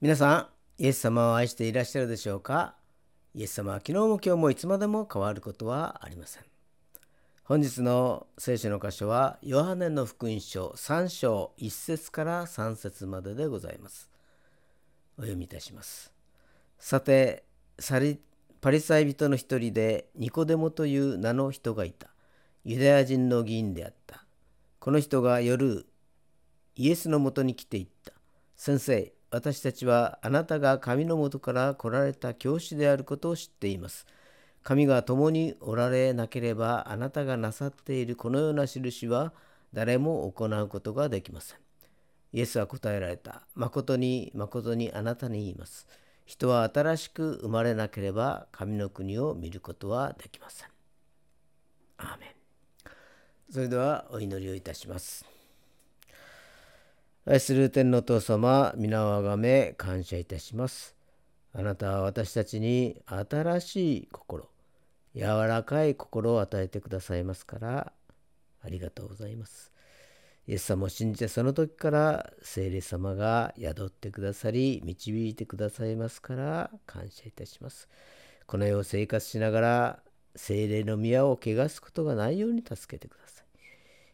皆さん、イエス様を愛していらっしゃるでしょうか？イエス様は昨日も今日もいつまでも変わることはありません。本日の聖書の箇所は、ヨハネの福音書3章1節から3節まででございます。お読みいたします。さて、パリサイ人の一人でニコデモという名の人がいた。ユダヤ人の議員であった。この人が夜、イエスのもとに来ていった。先生、私たちはあなたが神のもとから来られた教師であることを知っています。神が共におられなければあなたがなさっているこのような印は誰も行うことができません。イエスは答えられた。誠に誠にあなたに言います。人は新しく生まれなければ神の国を見ることはできません。アーメン。それではお祈りをいたします。愛する天の父様、皆をあがめ感謝いたします。あなたは私たちに新しい心、柔らかい心を与えてくださいますから、ありがとうございます。イエス様を信じてその時から聖霊様が宿ってくださり、導いてくださいますから感謝いたします。この世を生活しながら聖霊の宮を汚すことがないように助けてください。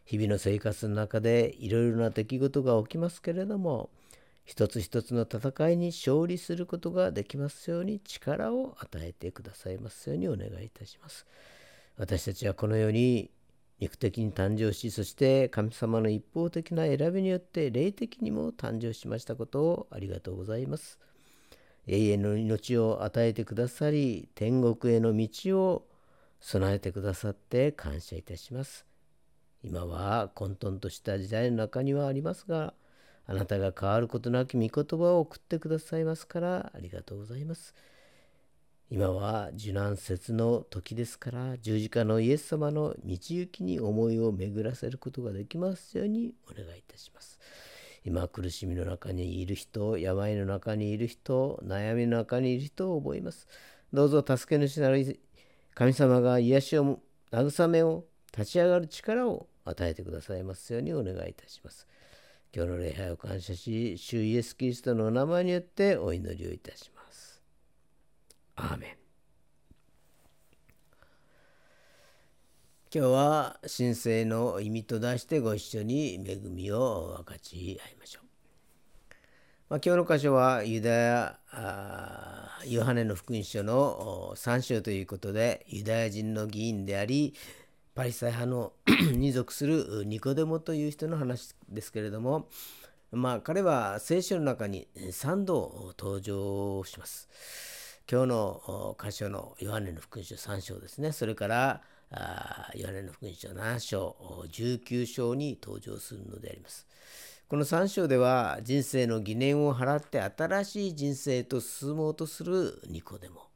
日々の生活の中でいろいろな出来事が起きますけれども、一つ一つの戦いに勝利することができますように力を与えてくださいますようにお願いいたします。私たちはこのように肉的に誕生し、そして神様の一方的な選びによって霊的にも誕生しましたことをありがとうございます。永遠の命を与えてくださり、天国への道を備えてくださって感謝いたします。今は混沌とした時代の中にはありますが、あなたが変わることなき御言葉を送ってくださいますからありがとうございます。今は受難節の時ですから十字架のイエス様の道行きに思いを巡らせることができますようにお願いいたします。今苦しみの中にいる人、病の中にいる人、悩みの中にいる人を覚えます。どうぞ助け主なる神様が癒しを慰めを立ち上がる力を与えてくださいますようにお願いいたします。今日の礼拝を感謝し、主イエス・キリストのお名前によってお祈りをいたします。アーメン。今日は神聖の意味と題してご一緒に恵みを分かち合いましょう。まあ、今日の箇所はユダヤヨハネの福音書の3章ということでユダヤ人の議員でありパリサイ派の に属するニコデモという人の話ですけれども、まあ、彼は聖書の中に3度登場します。今日の箇所のヨハネの福音書3章ですね、それからヨハネの福音書7章、19章に登場するのであります。この3章では人生の疑念を払って新しい人生と進もうとするニコデモ、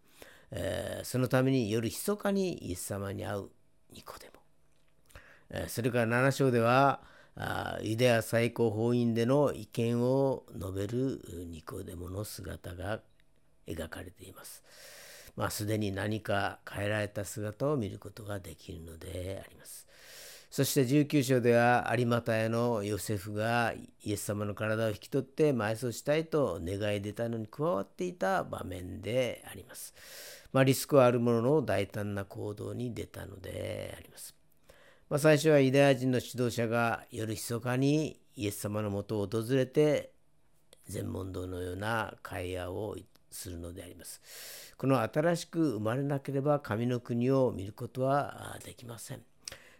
えー、そのために夜密かにイエス様に会うニコデモ。それから7章では、ユダヤ最高法院での意見を述べるニコデモの姿が描かれています。まあ、すでに何か変えられた姿を見ることができるのであります。そして19章では有股屋のヨセフがイエス様の体を引き取って埋葬したいと願い出たのに加わっていた場面であります。まあ、リスクはあるものの大胆な行動に出たのであります。まあ、最初はユダヤ人の指導者が夜密かにイエス様のもとを訪れて全問答のような会話をするのであります。この新しく生まれなければ神の国を見ることはできません。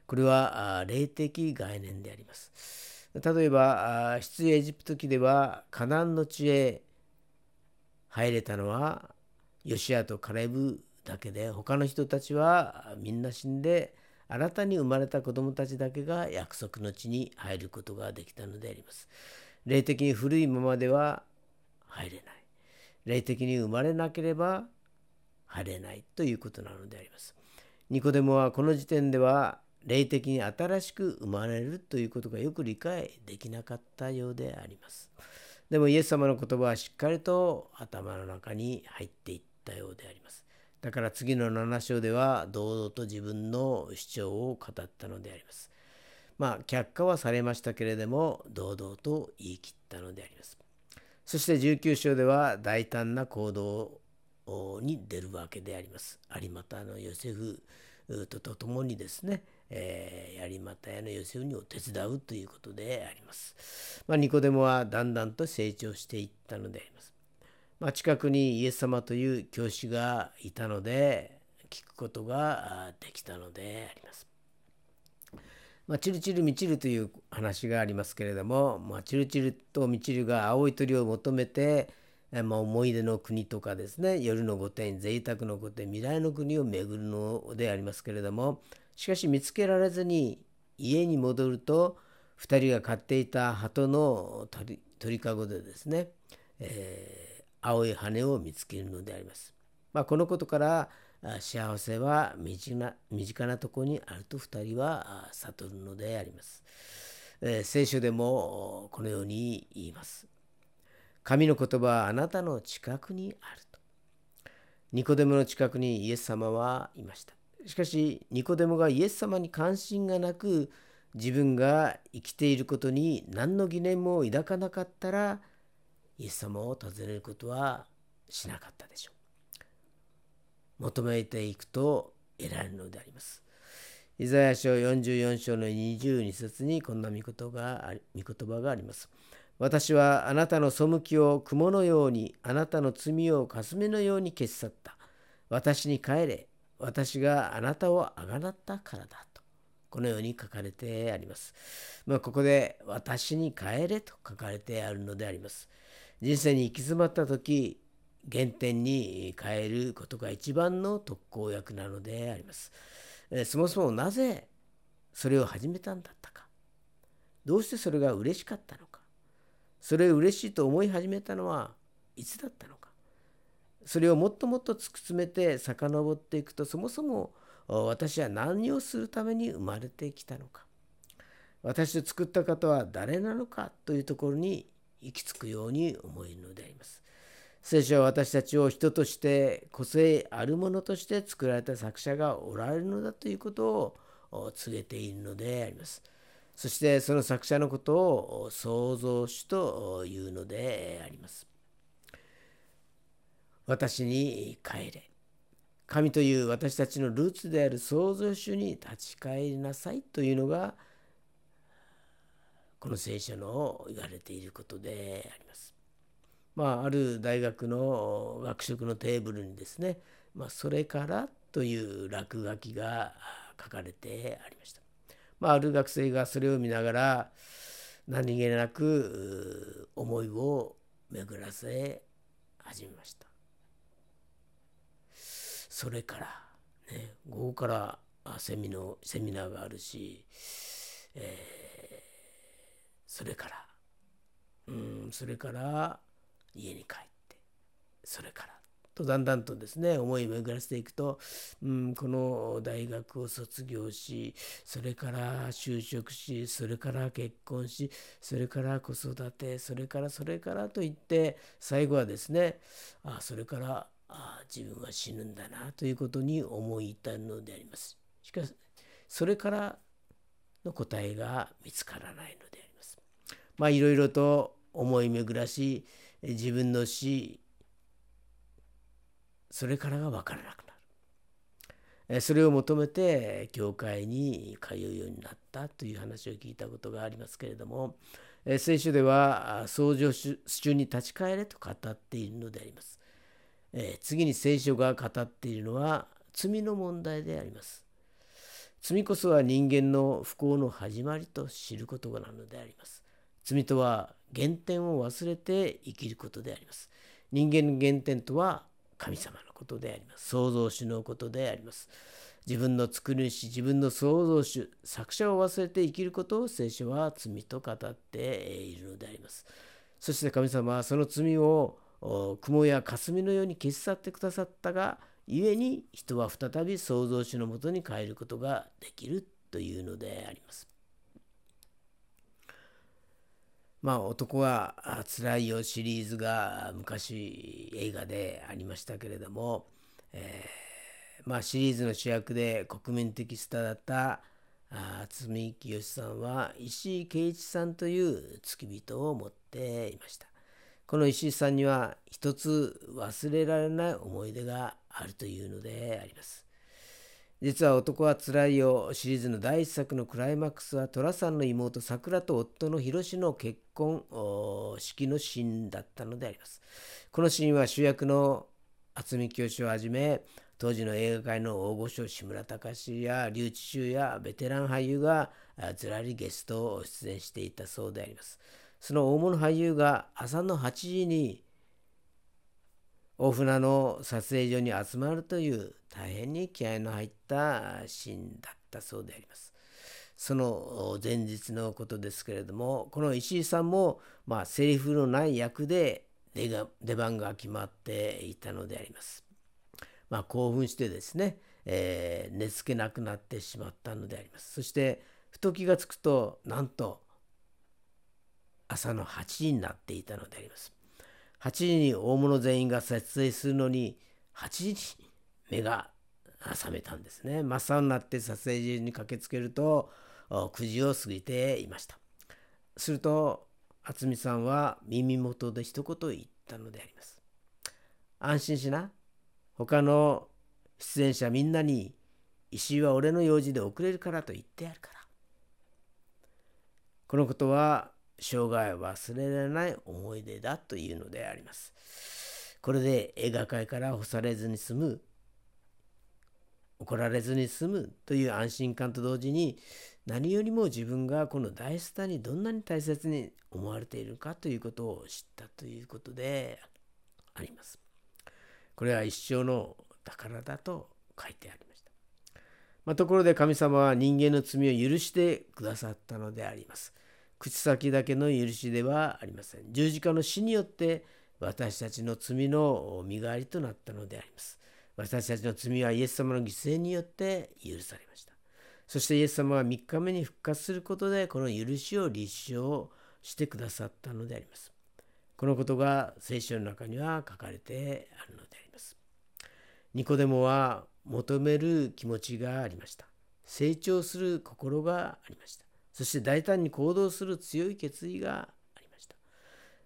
これは霊的概念であります。例えば、出エジプト記ではカナンの地へ入れたのはヨシアとカレブだけで他の人たちはみんな死んで新たに生まれた子供たちだけが約束の地に入ることができたのであります。霊的に古いままでは入れない。霊的に生まれなければ入れないということなのであります。ニコデモはこの時点では霊的に新しく生まれるということがよく理解できなかったようであります。でもイエス様の言葉はしっかりと頭の中に入っていったようであります。だから次の7章では堂々と自分の主張を語ったのであります。まあ却下はされましたけれども堂々と言い切ったのであります。そして19章では大胆な行動に出るわけであります。有股のヨセフとともにですね、えー、有股屋のヨセフにを手伝うということであります。まあ、ニコデモはだんだんと成長していったのであります。まあ、近くにイエス様という教師がいたので聞くことができたのであります。まあ、チルチルミチルという話がありますけれども、まあ、チルチルとミチルが青い鳥を求めて、まあ、思い出の国とかですね夜の御殿贅沢の御殿未来の国を巡るのでありますけれどもしかし見つけられずに家に戻ると2人が飼っていた鳩の鳥かごでですね、えー、青い羽を見つけるのであります。まあ、このことから幸せは身近な身近なところにあると2人は悟るのであります。えー、聖書でもこのように言います。神の言葉はあなたの近くにあると。ニコデモの近くにイエス様はいました。しかしニコデモがイエス様に関心がなく自分が生きていることに何の疑念も抱かなかったらイエス様を訪ねることはしなかったでしょう。求めていくと得られるのであります。イザヤ書44章の22節にこんな御言が御言葉があります。私はあなたの背きを雲のように、あなたの罪を霞のように消し去った。私に帰れ、私があなたをあがなったからだと。このように書かれてあります。まあ、ここで私に帰れと書かれてあるのであります。人生に行き詰まった時、原点に変えることが一番の特効薬なのであります。そもそもなぜそれを始めたんだったか。どうしてそれが嬉しかったのか。それを嬉しいと思い始めたのはいつだったのか。それをもっともっと突き詰めて遡っていくとそもそも私は何をするために生まれてきたのか。私を作った方は誰なのかというところに行き着くように思えるのであります。聖書は私たちを人として個性あるものとして作られた作者がおられるのだということを告げているのであります。そしてその作者のことを創造主というのであります。私に帰れ。神という私たちのルーツである創造主に立ち返りなさいというのがこの聖書の言われていることであります。まあ、ある大学の学食のテーブルにですね「まあ、それから」という落書きが書かれてありました。まあ、ある学生がそれを見ながら何気なく思いを巡らせ始めました。それから、ね、午後からセミのセミナーがあるし、えー、それから、うん、それから家に帰ってそれからとだんだんとですね思い巡らせていくと、うん、この大学を卒業しそれから就職しそれから結婚しそれから子育てそれからそれからといって最後はですねあそれから自分は死ぬんだなということに思い至るのであります。しかしそれからの答えが見つからないのであります。まあいろいろと思い巡らし自分の死それからが分からなくなるそれを求めて教会に通うようになったという話を聞いたことがありますけれども聖書では創造主に立ち返れと語っているのであります次に聖書が語っているのは罪の問題であります罪こそは人間の不幸の始まりと知ることなのであります罪とは原点を忘れて生きることであります。人間の原点とは神様のことであります。創造主のことであります。自分の作る主、自分の創造主、作者を忘れて生きることを聖書は罪と語っているのであります。そして神様はその罪を雲や霞のように消し去ってくださったが、故に人は再び創造主のもとに帰ることができるというのであります。まあ、男はつらいよシリーズが昔映画でありましたけれども、えー、まあ、シリーズの主役で国民的スターだった渥清さんは石井圭一さんという付き人を持っていました。この石井さんには一つ忘れられない思い出があるというのであります。実は男はつらいよシリーズの第一作のクライマックスは寅さんの妹桜と夫の広志の結婚式のシーンだったのであります。このシーンは主役の渥美清をはじめ当時の映画界の大御所志村隆や笠智秀やベテラン俳優がずらりゲストを出演していたそうであります。その大物俳優が朝の8時に大船の撮影所に集まるという大変に気合の入ったシーンだったそうであります。その前日のことですけれどもこの石井さんもまあセリフのない役で出番が決まっていたのであります。まあ、興奮してですね、えー、寝つけなくなってしまったのであります。そしてふと気がつくとなんと朝の8時になっていたのであります。8時に大物全員が撮影するのに8時に目が覚めたんですね。真っ青になって撮影時に駆けつけると9時を過ぎていました。すると渥美さんは耳元で一言言ったのであります。安心しな。他の出演者みんなに石井は俺の用事で遅れるからと言ってやるから。このことは生涯忘れられない思い出だというのであります。これで映画界から干されずに済む怒られずに済むという安心感と同時に何よりも自分がこの大スターにどんなに大切に思われているかということを知ったということであります。これは一生の宝だと書いてありました。まあ、ところで神様は人間の罪を許してくださったのであります。口先だけの許しではありません。十字架の死によって私たちの罪の身代わりとなったのであります。私たちの罪はイエス様の犠牲によって許されました。そしてイエス様は3日目に復活することでこの許しを立証してくださったのであります。このことが聖書の中には書かれてあるのであります。ニコデモは求める気持ちがありました。成長する心がありました。そして大胆に行動する強い決意がありました。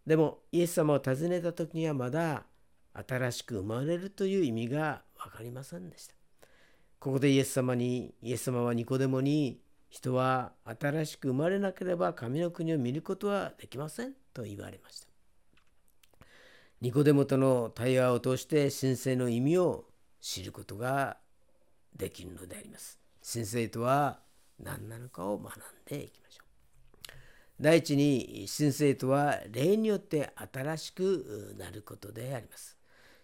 でもイエス様を訪ねた時にはまだ新しく生まれるという意味が分かりませんでした。ここでイエス様に、イエス様はニコデモに、人は新しく生まれなければ神の国を見ることはできませんと言われました。ニコデモとの対話を通して神聖の意味を知ることができるのであります。神聖とは何なのかを学んでいきましょう。第一に神聖とは霊によって新しくなることであります。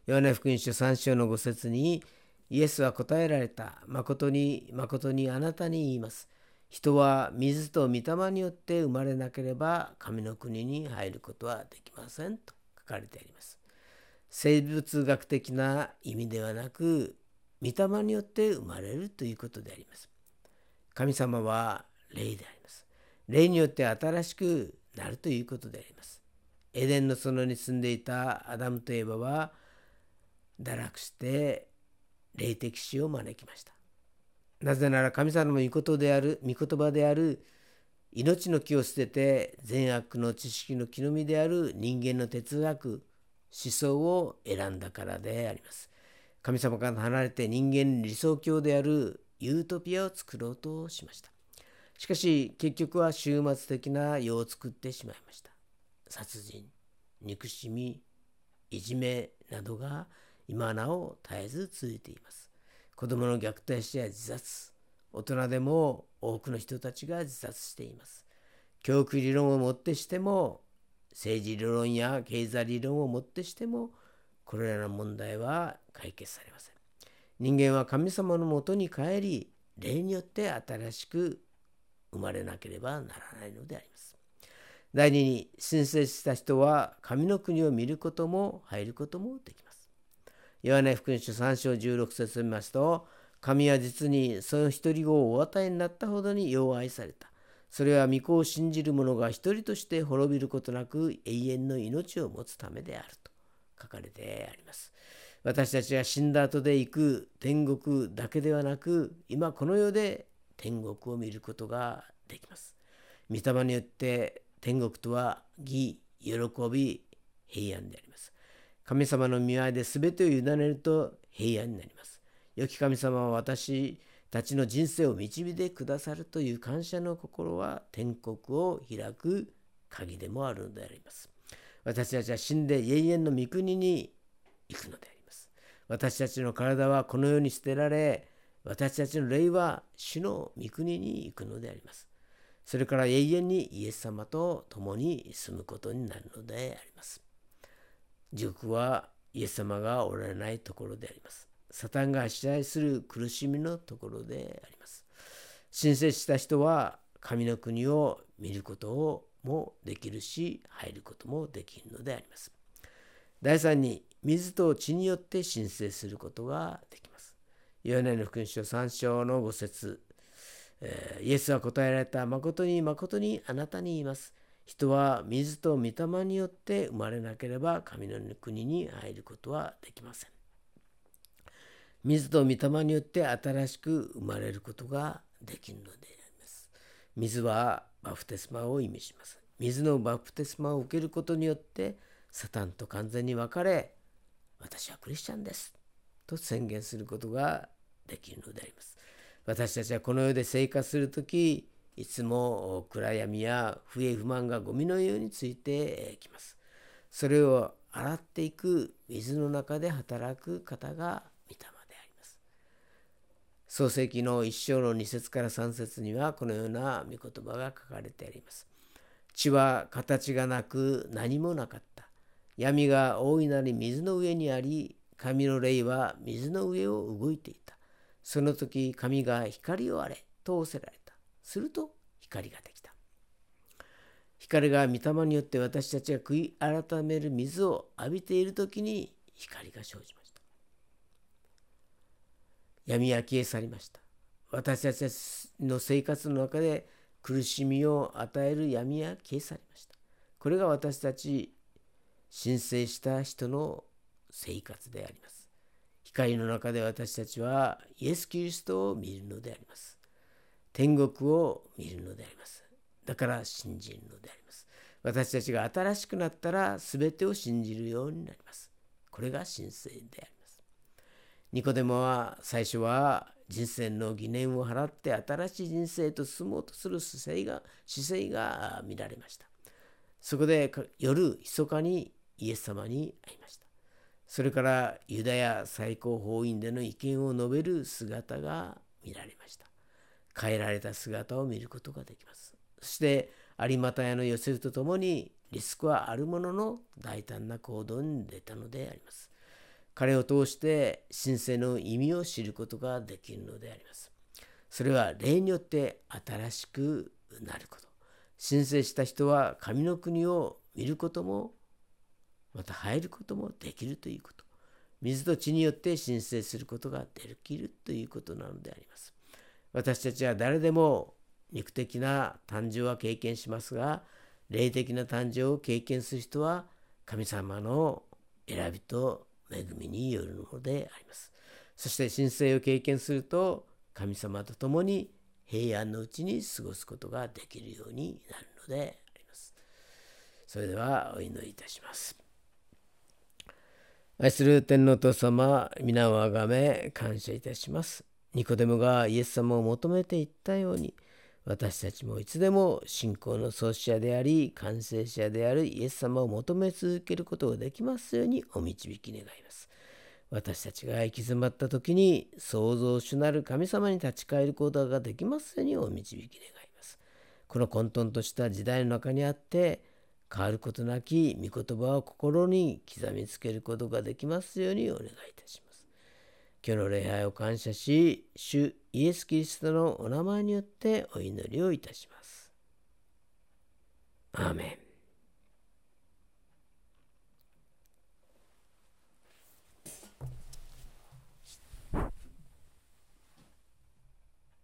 ヨハネ福音書3章の5節にイエスは答えられた。誠に誠にあなたに言います。人は水と御霊によって生まれなければ神の国に入ることはできませんと書かれてあります。生物学的な意味ではなく御霊によって生まれるということであります。神様は霊であります。霊によって新しくなるということであります。エデンの園に住んでいたアダムとエバは堕落して霊的死を招きました。なぜなら神様の御言である御言葉である命の木を捨てて善悪の知識の木の実である人間の哲学思想を選んだからであります。神様から離れて人間理想郷であるユートピアを作ろうとしました。しかし結局は終末的な世を作ってしまいました。殺人、憎しみ、いじめなどが今なお絶えず続いています。子供の虐待死や自殺、大人でも多くの人たちが自殺しています。教育理論をもってしても、政治理論や経済理論をもってしても、これらの問題は解決されません。人間は神様のもとに帰り霊によって新しく生まれなければならないのであります。第二に申請した人は神の国を見ることも入ることもできます。ヨハネ福音書3章16節を見ますと神は実にその一人をお与えになったほどによう愛された。それは御子を信じる者が一人として滅びることなく永遠の命を持つためであると書かれてあります。私たちが死んだ後で行く天国だけではなく今この世で天国を見ることができます。御霊によって天国とは義、喜び、平安であります。神様の見舞いで全てを委ねると平安になります。良き神様は私たちの人生を導いてくださるという感謝の心は天国を開く鍵でもあるのであります。私たちは死んで永遠の御国に行くのであります。私たちの体はこの世に捨てられ、私たちの霊は死の御国に行くのであります。それから永遠にイエス様と共に住むことになるのであります。地獄はイエス様がおられないところであります。サタンが支配する苦しみのところであります。申請した人は神の国を見ることをもできるし入ることもできるのであります。第3に水と血によって申請することができます。ヨハネの福音書3章の5節えイエスは答えられた誠に誠にあなたに言います。人は水と御霊によって生まれなければ神の国に入ることはできません。水と御霊によって新しく生まれることができるのであります。水はバプテスマを意味します。水のバプテスマを受けることによってサタンと完全に別れ私はクリスチャンですと宣言することができるのであります。私たちはこの世で生活する時いつも暗闇や不平不満がゴミのようについてきます。それを洗っていく水の中で働く方が御霊であります。創世記の一章の二節から三節にはこのような御言葉が書かれてあります。地は形がなく何もなかった。闇が大いなり水の上にあり、神の霊は水の上を動いていた。その時神が光をあれと仰せられた。すると光ができた。光が御霊によって私たちが悔い改める水を浴びている時に光が生じました。闇は消え去りました。私たちの生活の中で苦しみを与える闇は消え去りました。これが私たち申請した人の生活であります。光の中で私たちはイエス・キリストを見るのであります。天国を見るのであります。だから信じるのであります。私たちが新しくなったら全てを信じるようになります。これが神聖であります。ニコデモは最初は人生の疑念を払って新しい人生と進もうとする姿勢が姿勢が見られました。そこで夜密かにイエス様に会いました。それからユダヤ最高法院での意見を述べる姿が見られました。変えられた姿を見ることができます。そして有股屋の寄せるとともにリスクはあるものの大胆な行動に出たのであります。彼を通して神聖の意味を知ることができるのであります。それは霊によって新しくなること。申請した人は神の国を見ることもまた入ることもできるということ。水と血によって申請することができるということなのであります。私たちは誰でも肉的な誕生は経験しますが、霊的な誕生を経験する人は神様の選びと恵みによるものであります。そして神聖を経験すると神様と共に平安のうちに過ごすことができるようになるのであります。それではお祈りいたします。愛する天皇と様、皆をあがめ感謝いたします。ニコデモがイエス様を求めていったように、私たちもいつでも信仰の創始者であり、完成者であるイエス様を求め続けることができますようにお導き願います。私たちが行き詰まった時に創造主なる神様に立ち返ることができますようにお導き願います。この混沌とした時代の中にあって変わることなき御言葉を心に刻みつけることができますようにお願いいたします。今日の礼拝を感謝し、主イエス・キリストのお名前によってお祈りをいたします。アーメン